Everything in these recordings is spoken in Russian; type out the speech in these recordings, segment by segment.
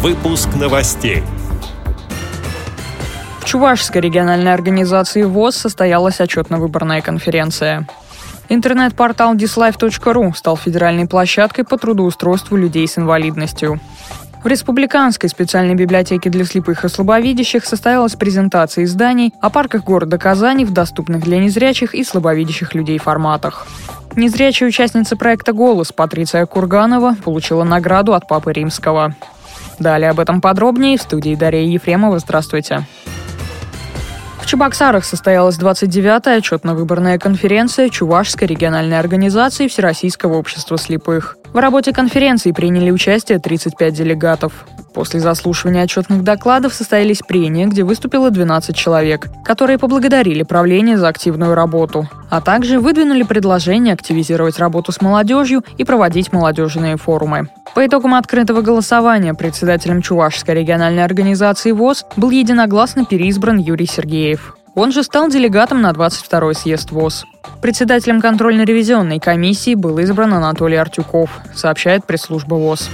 Выпуск новостей. В Чувашской региональной организации ВОЗ состоялась отчетно-выборная конференция. Интернет-портал dislife.ru стал федеральной площадкой по трудоустройству людей с инвалидностью. В Республиканской специальной библиотеке для слепых и слабовидящих состоялась презентация изданий о парках города Казани в доступных для незрячих и слабовидящих людей форматах. Незрячая участница проекта «Голос» Патриция Курганова получила награду от Папы Римского. Далее об этом подробнее в студии Дарья Ефремова. Здравствуйте. В Чебоксарах состоялась 29-я отчетно-выборная конференция Чувашской региональной организации Всероссийского общества слепых. В работе конференции приняли участие 35 делегатов. После заслушивания отчетных докладов состоялись прения, где выступило 12 человек, которые поблагодарили правление за активную работу, а также выдвинули предложение активизировать работу с молодежью и проводить молодежные форумы. По итогам открытого голосования председателем Чувашской региональной организации ВОЗ был единогласно переизбран Юрий Сергеев. Он же стал делегатом на 22-й съезд ВОЗ. Председателем контрольно-ревизионной комиссии был избран Анатолий Артюков, сообщает пресс-служба ВОЗ.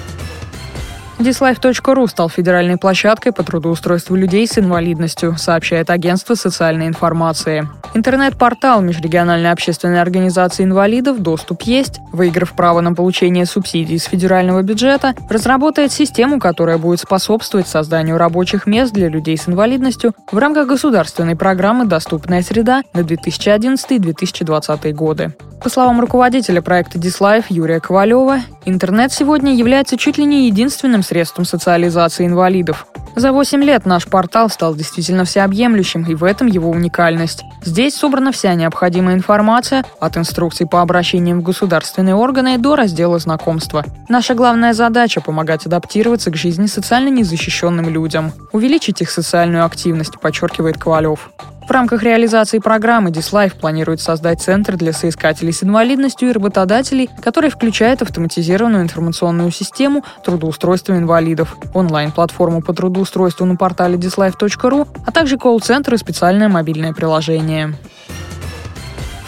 Dislife.ru стал федеральной площадкой по трудоустройству людей с инвалидностью, сообщает агентство социальной информации. Интернет-портал Межрегиональной общественной организации инвалидов «Доступ есть», выиграв право на получение субсидий из федерального бюджета, разработает систему, которая будет способствовать созданию рабочих мест для людей с инвалидностью в рамках государственной программы «Доступная среда» на 2011-2020 годы. По словам руководителя проекта Dislife Юрия Ковалева, интернет сегодня является чуть ли не единственным средством социализации инвалидов. За 8 лет наш портал стал действительно всеобъемлющим, и в этом его уникальность. Здесь собрана вся необходимая информация, от инструкций по обращениям в государственные органы до раздела знакомства. Наша главная задача – помогать адаптироваться к жизни социально незащищенным людям, увеличить их социальную активность, подчеркивает Ковалев. В рамках реализации программы Dislife планирует создать центр для соискателей с инвалидностью и работодателей, который включает автоматизированную информационную систему трудоустройства инвалидов, онлайн-платформу по трудоустройству на портале dislife.ru, а также колл-центр и специальное мобильное приложение.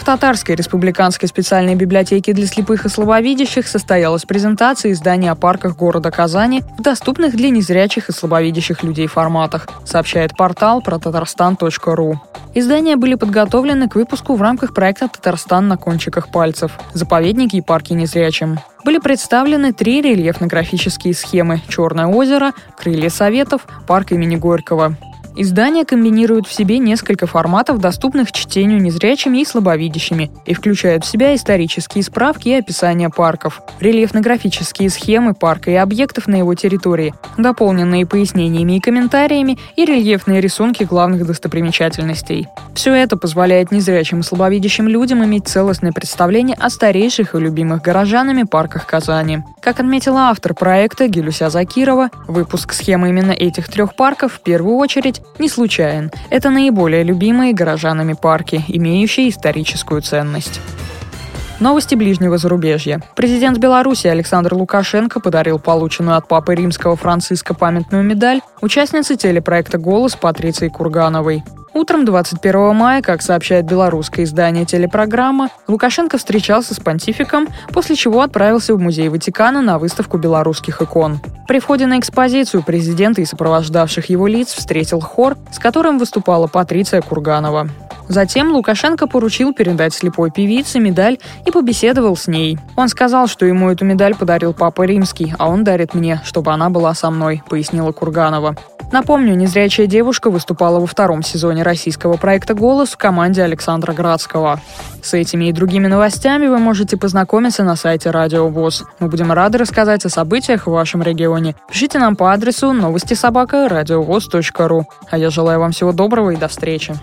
Татарской республиканской специальной библиотеке для слепых и слабовидящих состоялась презентация издания о парках города Казани в доступных для незрячих и слабовидящих людей форматах, сообщает портал про татарстан.ру. Издания были подготовлены к выпуску в рамках проекта «Татарстан на кончиках пальцев. Заповедники и парки незрячим». Были представлены три рельефно-графические схемы «Черное озеро», «Крылья Советов», «Парк имени Горького». Издание комбинирует в себе несколько форматов, доступных чтению незрячими и слабовидящими, и включает в себя исторические справки и описания парков, рельефно-графические схемы парка и объектов на его территории, дополненные пояснениями и комментариями и рельефные рисунки главных достопримечательностей. Все это позволяет незрячим и слабовидящим людям иметь целостное представление о старейших и любимых горожанами парках Казани. Как отметила автор проекта Гелюся Закирова, выпуск схемы именно этих трех парков в первую очередь не случайен. Это наиболее любимые горожанами парки, имеющие историческую ценность. Новости ближнего зарубежья. Президент Беларуси Александр Лукашенко подарил полученную от Папы Римского Франциска памятную медаль участнице телепроекта «Голос» Патриции Кургановой. Утром 21 мая, как сообщает белорусское издание телепрограмма, Лукашенко встречался с понтификом, после чего отправился в Музей Ватикана на выставку белорусских икон. При входе на экспозицию президента и сопровождавших его лиц встретил хор, с которым выступала Патриция Курганова. Затем Лукашенко поручил передать слепой певице медаль и побеседовал с ней. Он сказал, что ему эту медаль подарил Папа Римский, а он дарит мне, чтобы она была со мной, пояснила Курганова. Напомню, незрячая девушка выступала во втором сезоне российского проекта «Голос» в команде Александра Градского. С этими и другими новостями вы можете познакомиться на сайте Радио ВОЗ. Мы будем рады рассказать о событиях в вашем регионе. Пишите нам по адресу новости собака. А я желаю вам всего доброго и до встречи.